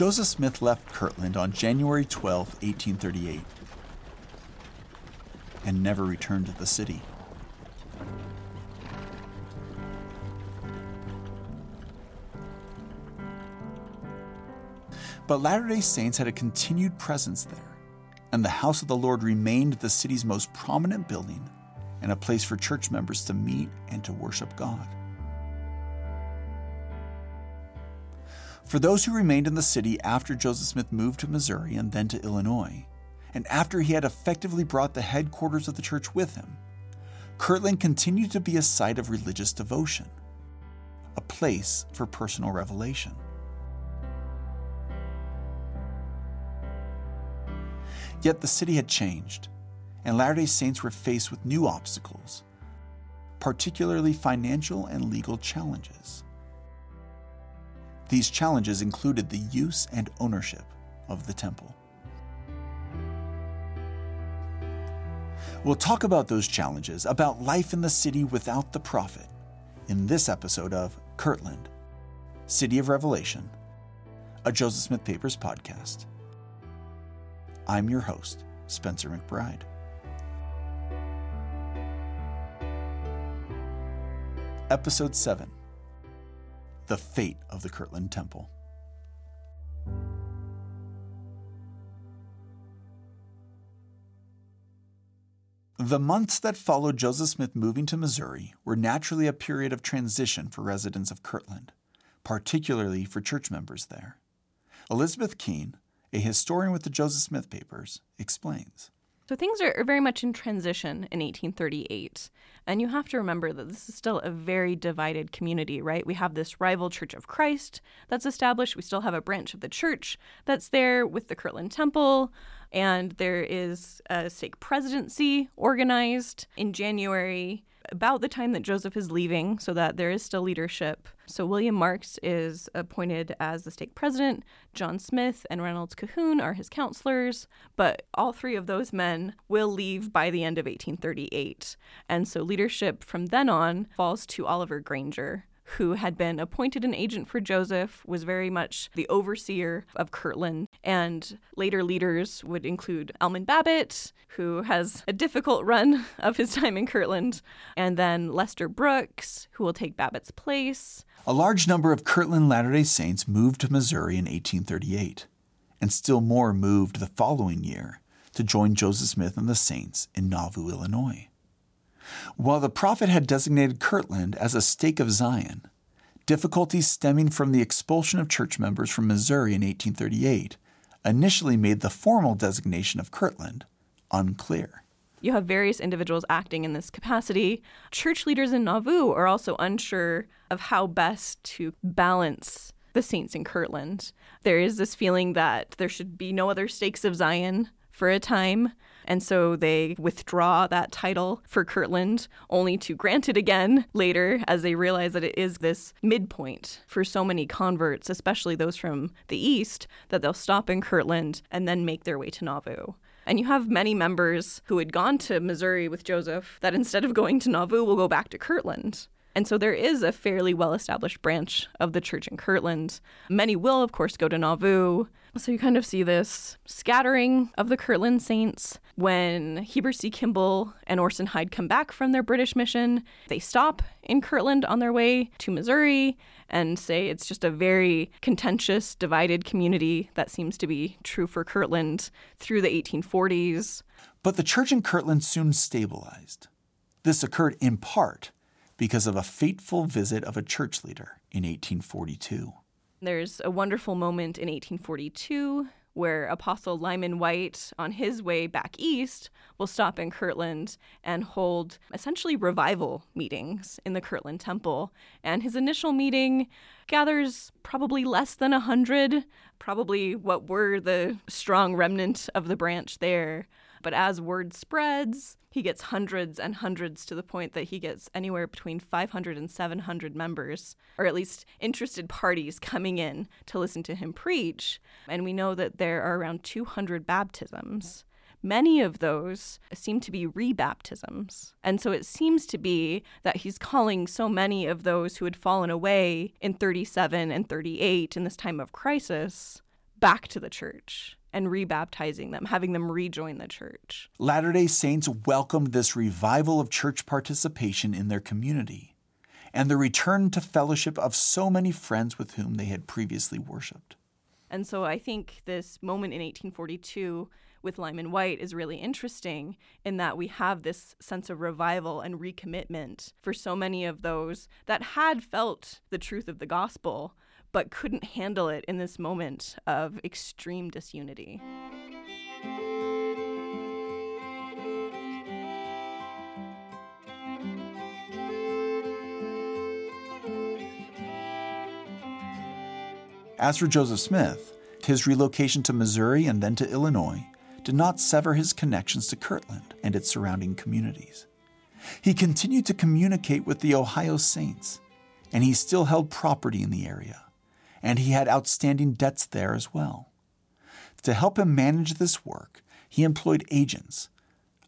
Joseph Smith left Kirtland on January 12, 1838, and never returned to the city. But Latter day Saints had a continued presence there, and the house of the Lord remained the city's most prominent building and a place for church members to meet and to worship God. For those who remained in the city after Joseph Smith moved to Missouri and then to Illinois, and after he had effectively brought the headquarters of the church with him, Kirtland continued to be a site of religious devotion, a place for personal revelation. Yet the city had changed, and Latter day Saints were faced with new obstacles, particularly financial and legal challenges. These challenges included the use and ownership of the temple. We'll talk about those challenges, about life in the city without the prophet, in this episode of Kirtland, City of Revelation, a Joseph Smith Papers podcast. I'm your host, Spencer McBride. Episode 7 The Fate of the Kirtland Temple. The months that followed Joseph Smith moving to Missouri were naturally a period of transition for residents of Kirtland, particularly for church members there. Elizabeth Kuehn, a historian with the Joseph Smith Papers, explains. So things are very much in transition in 1838. And you have to remember that this is still a very divided community, right? We have this rival Church of Christ that's established. We still have a branch of the church that's there with the Kirtland Temple. And there is a stake presidency organized in January about the time that Joseph is leaving, so that there is still leadership. So William Marks is appointed as the stake president. John Smith and Reynolds Cahoon are his counselors, but all three of those men will leave by the end of 1838. And so leadership from then on falls to Oliver Granger who had been appointed an agent for Joseph, was very much the overseer of Kirtland. And later leaders would include Almon Babbitt, who has a difficult run of his time in Kirtland, and then Lester Brooks, who will take Babbitt's place. A large number of Kirtland Latter day Saints moved to Missouri in 1838, and still more moved the following year to join Joseph Smith and the Saints in Nauvoo, Illinois. While the prophet had designated Kirtland as a stake of Zion, difficulties stemming from the expulsion of church members from Missouri in 1838 initially made the formal designation of Kirtland unclear. You have various individuals acting in this capacity. Church leaders in Nauvoo are also unsure of how best to balance the saints in Kirtland. There is this feeling that there should be no other stakes of Zion for a time. And so they withdraw that title for Kirtland, only to grant it again later as they realize that it is this midpoint for so many converts, especially those from the East, that they'll stop in Kirtland and then make their way to Nauvoo. And you have many members who had gone to Missouri with Joseph that instead of going to Nauvoo will go back to Kirtland. And so there is a fairly well established branch of the church in Kirtland. Many will, of course, go to Nauvoo. So you kind of see this scattering of the Kirtland saints. When Heber C. Kimball and Orson Hyde come back from their British mission, they stop in Kirtland on their way to Missouri and say it's just a very contentious, divided community. That seems to be true for Kirtland through the 1840s. But the church in Kirtland soon stabilized. This occurred in part because of a fateful visit of a church leader in 1842. There's a wonderful moment in 1842 where Apostle Lyman Wight, on his way back east, will stop in Kirtland and hold essentially revival meetings in the Kirtland Temple. And his initial meeting gathers probably less than a hundred, probably what were the strong remnant of the branch there. But as word spreads, he gets hundreds and hundreds to the point that he gets anywhere between 500 and 700 members, or at least interested parties coming in to listen to him preach. And we know that there are around 200 baptisms. Many of those seem to be rebaptisms. And so it seems to be that he's calling so many of those who had fallen away in 37 and 38 in this time of crisis back to the church and rebaptizing them, having them rejoin the church. Latter day Saints welcomed this revival of church participation in their community and the return to fellowship of so many friends with whom they had previously worshiped. And so I think this moment in 1842 with Lyman Wight is really interesting in that we have this sense of revival and recommitment for so many of those that had felt the truth of the gospel but couldn't handle it in this moment of extreme disunity. As for Joseph Smith, his relocation to Missouri and then to Illinois did not sever his connections to Kirtland and its surrounding communities. He continued to communicate with the Ohio Saints, and he still held property in the area, and he had outstanding debts there as well. To help him manage this work, he employed agents,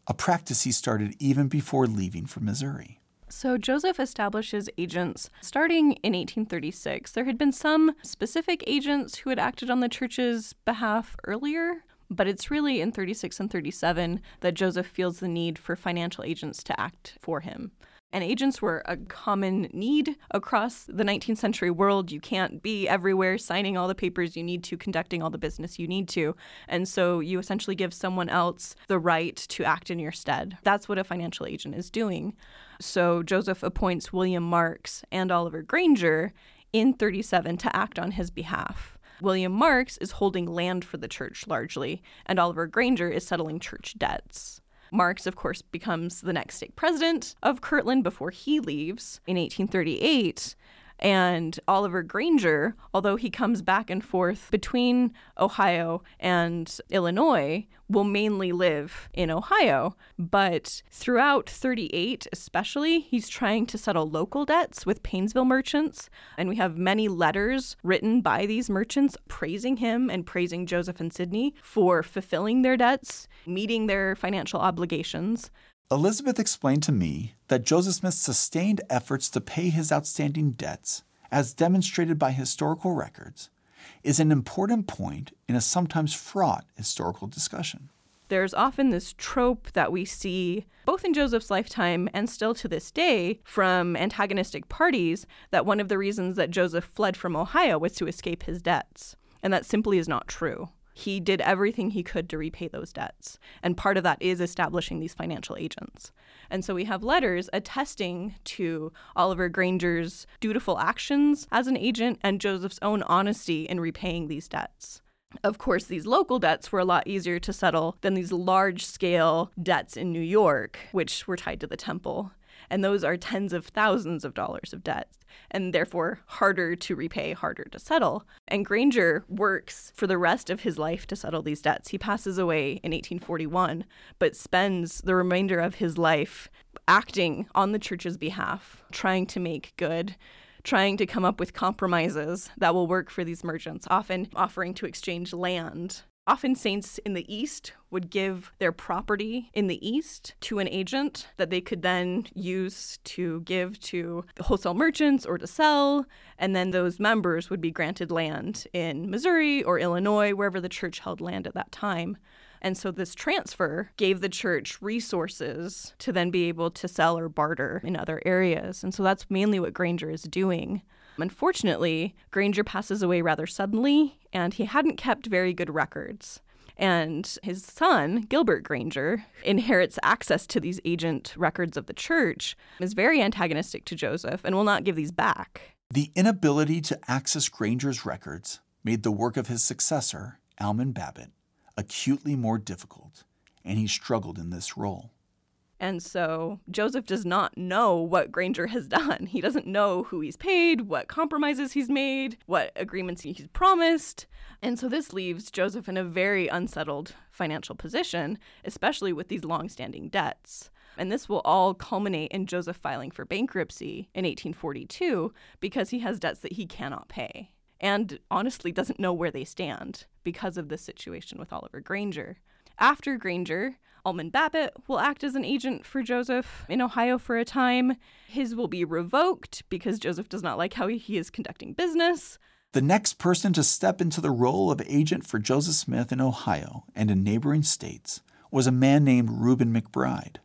a practice he started even before leaving for Missouri. So Joseph establishes agents starting in 1836. There had been some specific agents who had acted on the church's behalf earlier, but it's really in 36 and 37 that Joseph feels the need for financial agents to act for him. And agents were a common need across the 19th century world. You can't be everywhere signing all the papers you need to, conducting all the business you need to. And so you essentially give someone else the right to act in your stead. That's what a financial agent is doing. So Joseph appoints William Marks and Oliver Granger in 37 to act on his behalf. William Marks is holding land for the church largely, and Oliver Granger is settling church debts. Marks, of course, becomes the next stake president of Kirtland before he leaves in 1838. And Oliver Granger, although he comes back and forth between Ohio and Illinois, will mainly live in Ohio. But throughout 38, especially, he's trying to settle local debts with Painesville merchants. And we have many letters written by these merchants praising him and praising Joseph and Sidney for fulfilling their debts, meeting their financial obligations. Elizabeth explained to me that Joseph Smith's sustained efforts to pay his outstanding debts, as demonstrated by historical records, is an important point in a sometimes fraught historical discussion. There's often this trope that we see, both in Joseph's lifetime and still to this day, from antagonistic parties, that one of the reasons that Joseph fled from Ohio was to escape his debts. And that simply is not true. He did everything he could to repay those debts. And part of that is establishing these financial agents. And so we have letters attesting to Oliver Granger's dutiful actions as an agent and Joseph's own honesty in repaying these debts. Of course, these local debts were a lot easier to settle than these large scale debts in New York, which were tied to the temple and those are tens of thousands of dollars of debt, and therefore harder to repay, harder to settle. And Granger works for the rest of his life to settle these debts. He passes away in 1841, but spends the remainder of his life acting on the church's behalf, trying to make good trying to come up with compromises that will work for these merchants, often offering to exchange land Often, saints in the East would give their property in the East to an agent that they could then use to give to wholesale merchants or to sell. And then those members would be granted land in Missouri or Illinois, wherever the church held land at that time. And so this transfer gave the church resources to then be able to sell or barter in other areas. And so that's mainly what Granger is doing. Unfortunately, Granger passes away rather suddenly, and he hadn't kept very good records. And his son, Gilbert Granger, inherits access to these agent records of the church, is very antagonistic to Joseph, and will not give these back. The inability to access Granger's records made the work of his successor, Almon Babbitt, acutely more difficult, and he struggled in this role. And so Joseph does not know what Granger has done. He doesn't know who he's paid, what compromises he's made, what agreements he's promised. And so this leaves Joseph in a very unsettled financial position, especially with these long-standing debts. And this will all culminate in Joseph filing for bankruptcy in 1842 because he has debts that he cannot pay and honestly doesn't know where they stand because of this situation with Oliver Granger. After Granger, Almon Babbitt will act as an agent for Joseph in Ohio for a time. His will be revoked because Joseph does not like how he is conducting business. The next person to step into the role of agent for Joseph Smith in Ohio and in neighboring states was a man named Reuben McBride,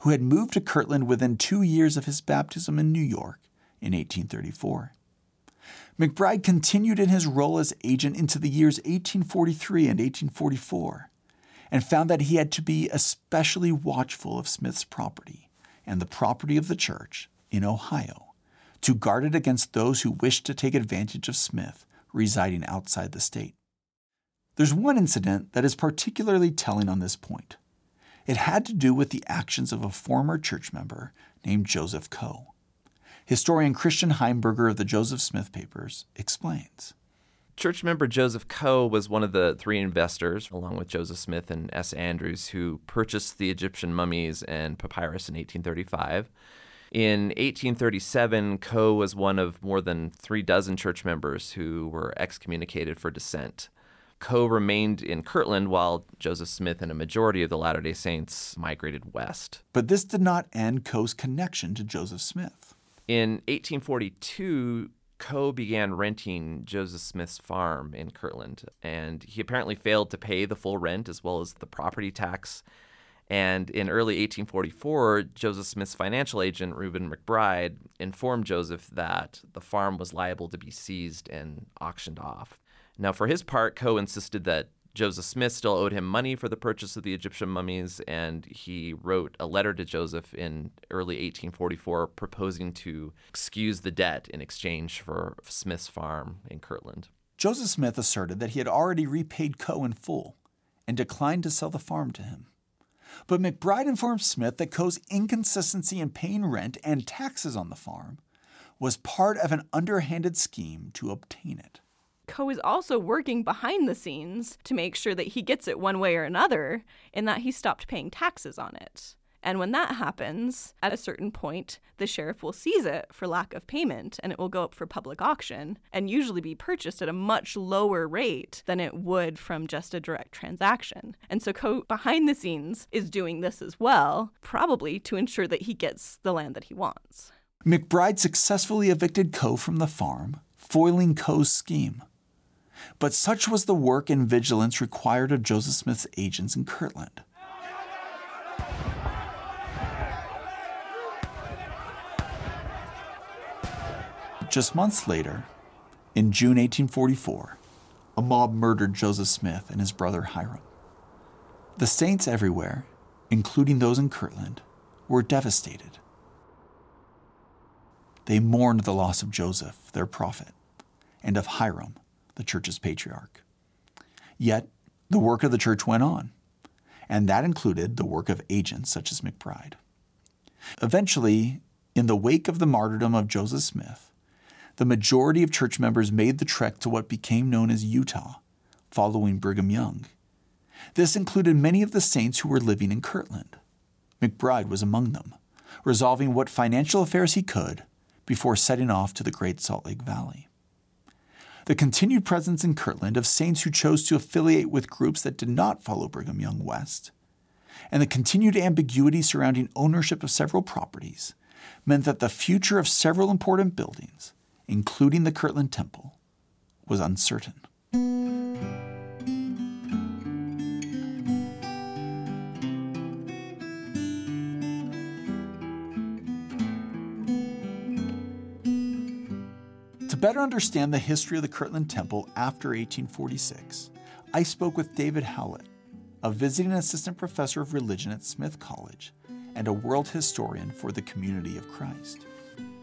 who had moved to Kirtland within two years of his baptism in New York in 1834. McBride continued in his role as agent into the years 1843 and 1844 and found that he had to be especially watchful of Smith's property and the property of the church in Ohio to guard it against those who wished to take advantage of Smith residing outside the state. There's one incident that is particularly telling on this point. It had to do with the actions of a former church member named Joseph Coe. Historian Christian Heimburger of the Joseph Smith Papers explains. Church member Joseph Coe was one of the three investors, along with Joseph Smith and S. Andrews, who purchased the Egyptian mummies and papyrus in 1835. In 1837, Coe was one of more than three dozen church members who were excommunicated for dissent. Coe remained in Kirtland while Joseph Smith and a majority of the Latter day Saints migrated west. But this did not end Coe's connection to Joseph Smith. In 1842, Coe began renting Joseph Smith's farm in Kirtland, and he apparently failed to pay the full rent as well as the property tax. And in early 1844, Joseph Smith's financial agent, Reuben McBride, informed Joseph that the farm was liable to be seized and auctioned off. Now, for his part, Coe insisted that Joseph Smith still owed him money for the purchase of the Egyptian mummies, and he wrote a letter to Joseph in early 1844 proposing to excuse the debt in exchange for Smith's farm in Kirtland. Joseph Smith asserted that he had already repaid Coe in full and declined to sell the farm to him. But McBride informed Smith that Coe's inconsistency in paying rent and taxes on the farm was part of an underhanded scheme to obtain it. Coe is also working behind the scenes to make sure that he gets it one way or another, in that he stopped paying taxes on it. And when that happens, at a certain point, the sheriff will seize it for lack of payment and it will go up for public auction and usually be purchased at a much lower rate than it would from just a direct transaction. And so Coe behind the scenes is doing this as well, probably to ensure that he gets the land that he wants. McBride successfully evicted Coe from the farm, foiling Coe's scheme. But such was the work and vigilance required of Joseph Smith's agents in Kirtland. Just months later, in June 1844, a mob murdered Joseph Smith and his brother Hyrum. The saints everywhere, including those in Kirtland, were devastated. They mourned the loss of Joseph, their prophet, and of Hyrum, the church's patriarch. Yet, the work of the church went on, and that included the work of agents such as McBride. Eventually, in the wake of the martyrdom of Joseph Smith, the majority of church members made the trek to what became known as Utah, following Brigham Young. This included many of the saints who were living in Kirtland. McBride was among them, resolving what financial affairs he could before setting off to the Great Salt Lake Valley the continued presence in Kirtland of saints who chose to affiliate with groups that did not follow Brigham Young West, and the continued ambiguity surrounding ownership of several properties meant that the future of several important buildings, including the Kirtland Temple, was uncertain. Better understand the history of the Kirtland Temple after 1846, I spoke with David Howlett, a visiting assistant professor of religion at Smith College and a world historian for the Community of Christ.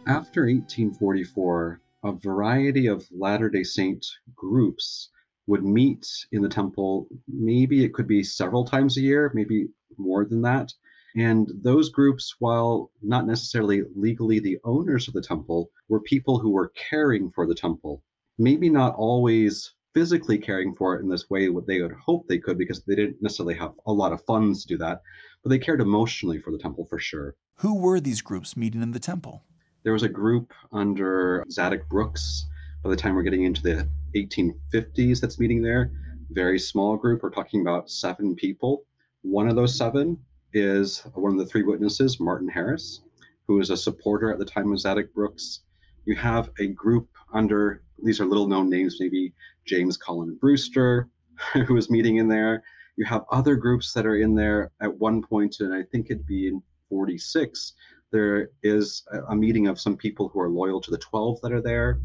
After 1844, a variety of Latter day Saint groups would meet in the temple. Maybe it could be several times a year, maybe more than that. And those groups, while not necessarily legally the owners of the temple, were people who were caring for the temple. Maybe not always physically caring for it in this way what they would hope they could because they didn't necessarily have a lot of funds to do that, but they cared emotionally for the temple for sure. Who were these groups meeting in the temple? There was a group under Zadok Brooks by the time we're getting into the 1850s that's meeting there. Very small group. We're talking about seven people. One of those seven is one of the three witnesses, Martin Harris, who is a supporter at the time of Zadok Brooks. You have a group under These are little known names, maybe James Colin Brewster, who was meeting in there. You have other groups that are in there at one point, and I think it'd be in 46. There is a meeting of some people who are loyal to the 12 that are there.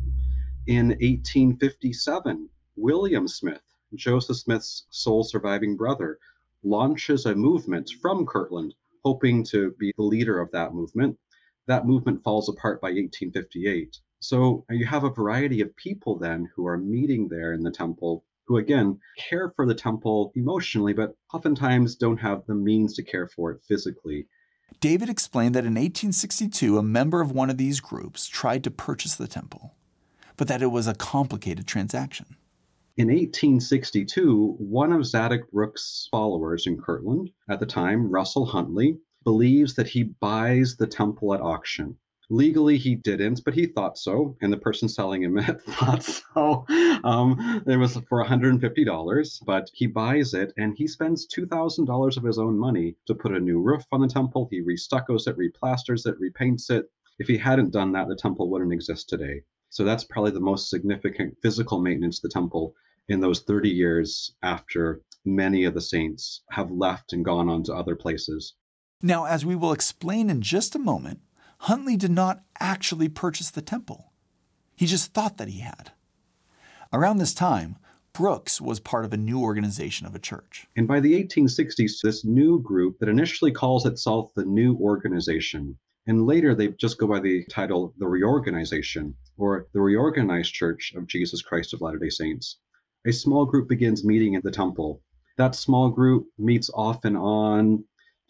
In 1857, William Smith, Joseph Smith's sole surviving brother, launches a movement from Kirtland, hoping to be the leader of that movement. That movement falls apart by 1858. So uh, you have a variety of people then who are meeting there in the temple who again care for the temple emotionally, but oftentimes don't have the means to care for it physically. David explained that in 1862, a member of one of these groups tried to purchase the temple, but that it was a complicated transaction. In 1862, one of Zadok Brooks' followers in Kirtland, at the time, Russell Huntley, believes that he buys the temple at auction. Legally, he didn't, but he thought so, and the person selling him it thought so. Um, it was for $150, but he buys it and he spends $2,000 of his own money to put a new roof on the temple. He restuccos it, replasters it, repaints it. If he hadn't done that, the temple wouldn't exist today. So that's probably the most significant physical maintenance of the temple in those 30 years after many of the saints have left and gone on to other places. Now, as we will explain in just a moment, Huntley did not actually purchase the temple. He just thought that he had. Around this time, Brooks was part of a new organization of a church. And by the 1860s, this new group that initially calls itself the New Organization, and later they just go by the title the Reorganization, or the Reorganized Church of Jesus Christ of Latter day Saints, a small group begins meeting at the temple. That small group meets off and on,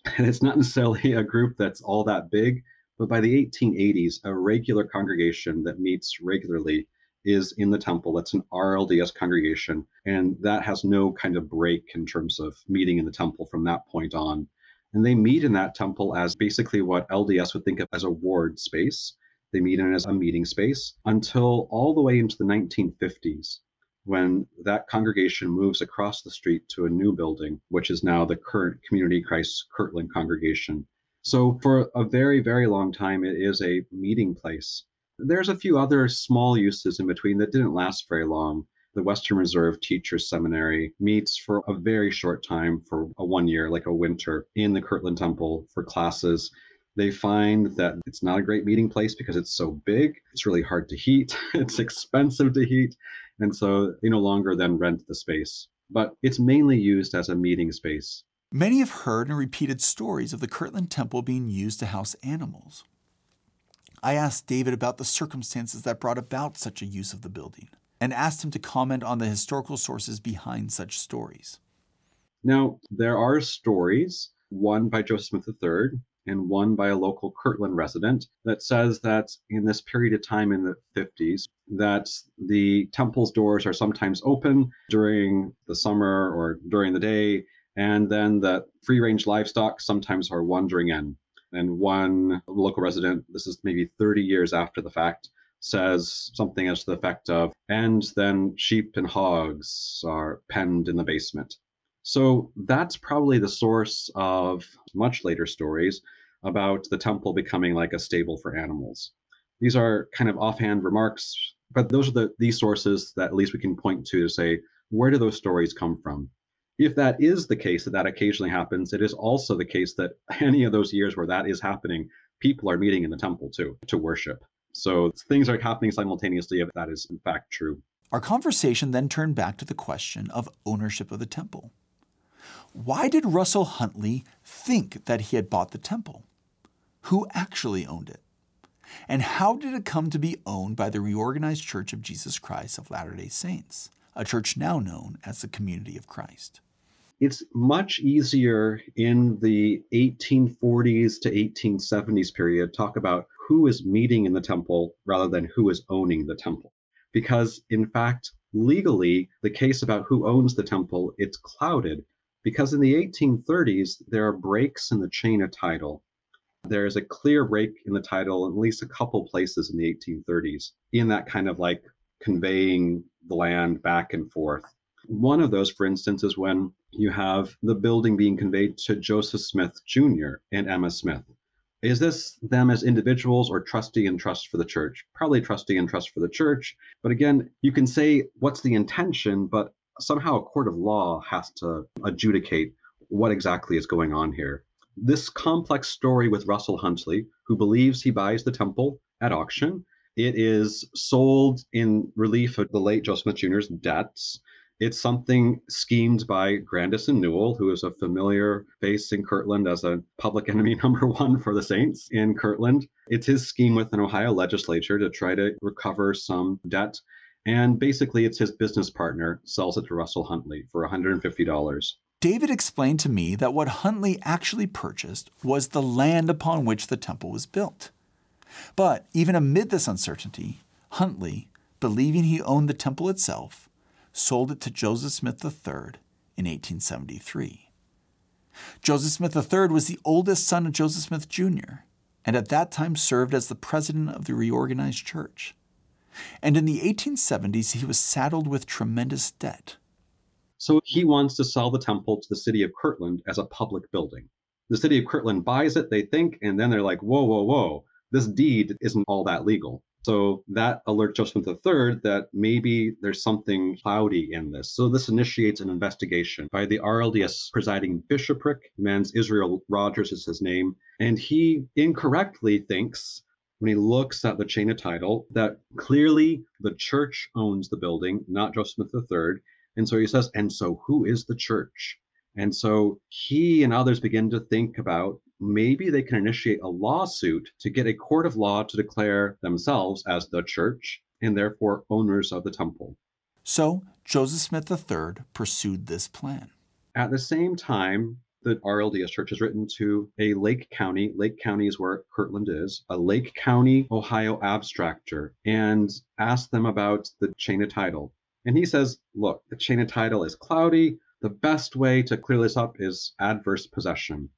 and it's not necessarily a group that's all that big, but by the 1880s, a regular congregation that meets regularly is in the temple. That's an RLDS congregation, and that has no kind of break in terms of meeting in the temple from that point on. And they meet in that temple as basically what LDS would think of as a ward space. They meet in it as a meeting space until all the way into the 1950s, when that congregation moves across the street to a new building, which is now the current Community Christ Kirtland congregation. So for a very, very long time, it is a meeting place. There's a few other small uses in between that didn't last very long. The Western Reserve Teachers Seminary meets for a very short time for a one year, like a winter, in the Kirtland Temple for classes. They find that it's not a great meeting place because it's so big. It's really hard to heat. it's expensive to heat. And so they no longer then rent the space. But it's mainly used as a meeting space. Many have heard and repeated stories of the Kirtland Temple being used to house animals. I asked David about the circumstances that brought about such a use of the building and asked him to comment on the historical sources behind such stories. Now, there are stories, one by Joseph Smith III and one by a local Kirtland resident, that says that in this period of time in the 50s, that the temple's doors are sometimes open during the summer or during the day and then that free range livestock sometimes are wandering in. And one local resident, this is maybe 30 years after the fact, says something as to the effect of, and then sheep and hogs are penned in the basement. So that's probably the source of much later stories about the temple becoming like a stable for animals. These are kind of offhand remarks, but those are the these sources that at least we can point to to say where do those stories come from? if that is the case that that occasionally happens, it is also the case that any of those years where that is happening, people are meeting in the temple too to worship. So things are happening simultaneously if that is in fact true. Our conversation then turned back to the question of ownership of the temple. Why did Russell Huntley think that he had bought the temple? Who actually owned it? And how did it come to be owned by the Reorganized Church of Jesus Christ of Latter day Saints, a church now known as the Community of Christ? It's much easier in the 1840s to 1870s period talk about who is meeting in the temple rather than who is owning the temple. Because in fact legally the case about who owns the temple it's clouded. Because in the 1830s there are breaks in the chain of title. There is a clear break in the title in at least a couple places in the 1830s in that kind of like conveying the land back and forth one of those, for instance, is when you have the building being conveyed to Joseph Smith Jr. and Emma Smith. Is this them as individuals or trustee and trust for the church? Probably trustee and trust for the church. But again, you can say what's the intention, but somehow a court of law has to adjudicate what exactly is going on here. This complex story with Russell Huntley, who believes he buys the temple at auction, it is sold in relief of the late Joseph Smith Jr.'s debts. It's something schemed by Grandison Newell, who is a familiar face in Kirtland as a public enemy number one for the Saints in Kirtland. It's his scheme with an Ohio legislature to try to recover some debt. And basically, it's his business partner sells it to Russell Huntley for $150. David explained to me that what Huntley actually purchased was the land upon which the temple was built. But even amid this uncertainty, Huntley, believing he owned the temple itself, sold it to Joseph Smith III in 1873. Joseph Smith III was the oldest son of Joseph Smith Jr., and at that time served as the president of the reorganized church. And in the 1870s, he was saddled with tremendous debt. So he wants to sell the temple to the city of Kirtland as a public building. The city of Kirtland buys it, they think, and then they're like, whoa, whoa, whoa, this deed isn't all that legal. So that alerts Joseph III that maybe there's something cloudy in this. So this initiates an investigation by the RLDS presiding bishopric. man's Israel Rogers is his name. And he incorrectly thinks when he looks at the chain of title that clearly the church owns the building, not Joseph III. And so he says, and so who is the church? And so he and others begin to think about maybe they can initiate a lawsuit to get a court of law to declare themselves as the church and therefore owners of the temple. So Joseph Smith III pursued this plan. At the same time, the RLDS Church has written to a Lake County, Lake County is where Kirtland is, a Lake County, Ohio abstractor, and asked them about the chain of title. And he says, look, the chain of title is cloudy. The best way to clear this up is adverse possession.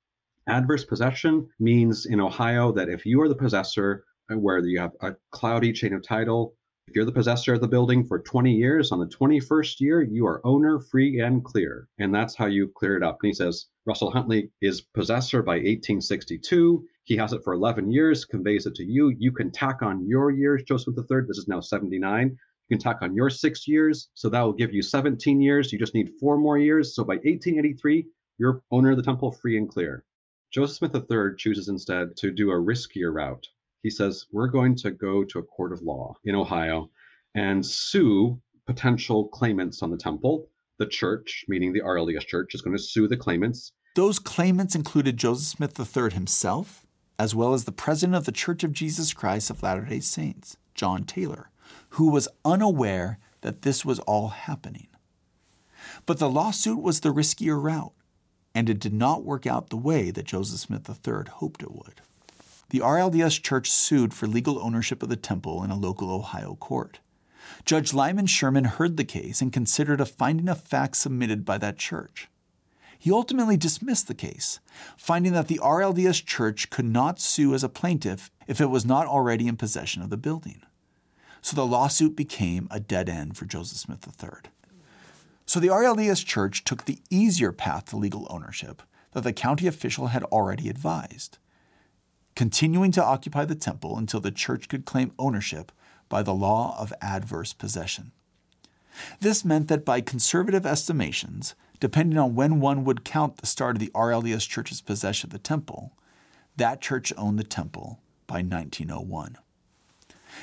Adverse possession means in Ohio that if you are the possessor, uh, where you have a cloudy chain of title, if you're the possessor of the building for 20 years, on the 21st year, you are owner, free, and clear. And that's how you clear it up. And he says Russell Huntley is possessor by 1862. He has it for 11 years, conveys it to you. You can tack on your years, Joseph III. This is now 79. You can tack on your six years. So that will give you 17 years. You just need four more years. So by 1883, you're owner of the temple, free and clear. Joseph Smith III chooses instead to do a riskier route. He says, We're going to go to a court of law in Ohio and sue potential claimants on the temple. The church, meaning the RLDS church, is going to sue the claimants. Those claimants included Joseph Smith III himself, as well as the president of the Church of Jesus Christ of Latter day Saints, John Taylor, who was unaware that this was all happening. But the lawsuit was the riskier route and it did not work out the way that Joseph Smith III hoped it would. The RLDS Church sued for legal ownership of the temple in a local Ohio court. Judge Lyman Sherman heard the case and considered a finding of fact submitted by that church. He ultimately dismissed the case, finding that the RLDS Church could not sue as a plaintiff if it was not already in possession of the building. So the lawsuit became a dead end for Joseph Smith III. So the RLDS Church took the easier path to legal ownership that the county official had already advised, continuing to occupy the temple until the church could claim ownership by the law of adverse possession. This meant that by conservative estimations, depending on when one would count the start of the RLDS Church's possession of the temple, that church owned the temple by 1901.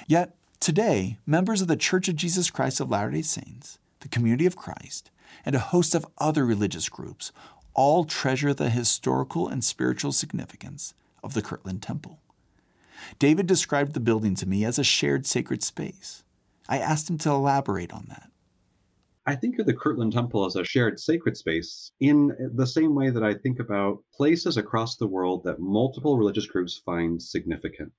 Yet, today, members of the Church of Jesus Christ of Latter day Saints the Community of Christ, and a host of other religious groups all treasure the historical and spiritual significance of the Kirtland Temple. David described the building to me as a shared sacred space. I asked him to elaborate on that. I think of the Kirtland Temple as a shared sacred space in the same way that I think about places across the world that multiple religious groups find significant.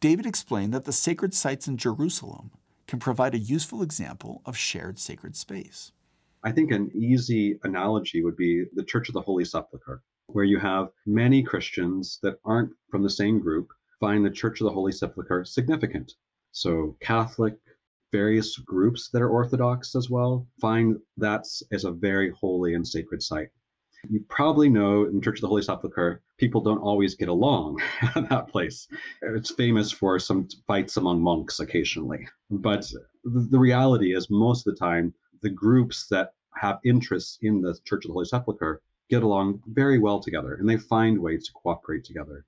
David explained that the sacred sites in Jerusalem can provide a useful example of shared sacred space. I think an easy analogy would be the Church of the Holy Sepulchre, where you have many Christians that aren't from the same group find the Church of the Holy Sepulchre significant. So, Catholic, various groups that are Orthodox as well find that as a very holy and sacred site. You probably know in Church of the Holy Sepulchre, people don't always get along at that place. It's famous for some fights among monks occasionally. But the reality is, most of the time, the groups that have interests in the Church of the Holy Sepulchre get along very well together and they find ways to cooperate together.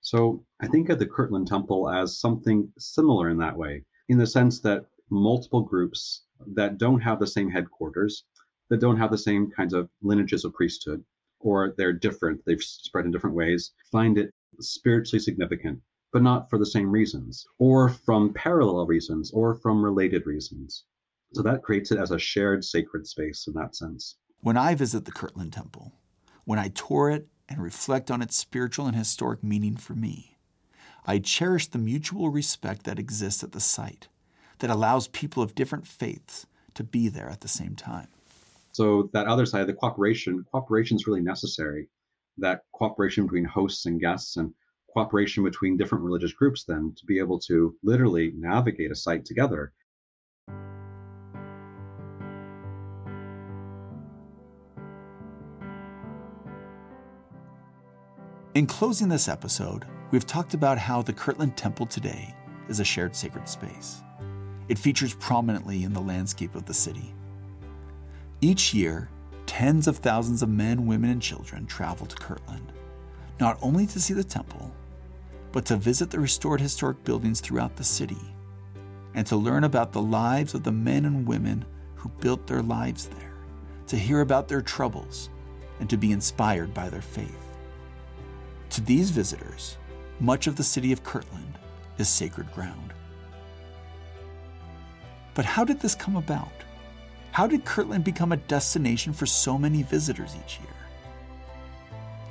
So I think of the Kirtland Temple as something similar in that way, in the sense that multiple groups that don't have the same headquarters, that don't have the same kinds of lineages of priesthood, or they're different, they've spread in different ways, find it spiritually significant, but not for the same reasons, or from parallel reasons, or from related reasons. So that creates it as a shared sacred space in that sense. When I visit the Kirtland Temple, when I tour it and reflect on its spiritual and historic meaning for me, I cherish the mutual respect that exists at the site that allows people of different faiths to be there at the same time. So that other side, the cooperation, cooperation is really necessary. That cooperation between hosts and guests and cooperation between different religious groups then to be able to literally navigate a site together In closing this episode, we've talked about how the Kirtland Temple today is a shared sacred space. It features prominently in the landscape of the city. Each year, tens of thousands of men, women, and children travel to Kirtland, not only to see the temple, but to visit the restored historic buildings throughout the city and to learn about the lives of the men and women who built their lives there, to hear about their troubles, and to be inspired by their faith. To these visitors, much of the city of Kirtland is sacred ground. But how did this come about? How did Kirtland become a destination for so many visitors each year?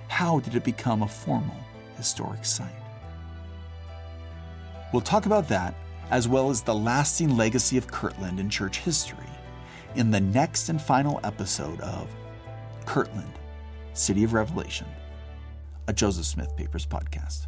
How did it become a formal historic site? We'll talk about that as well as the lasting legacy of Kirtland in church history in the next and final episode of Kirtland, City of Revelation a Joseph Smith Papers podcast.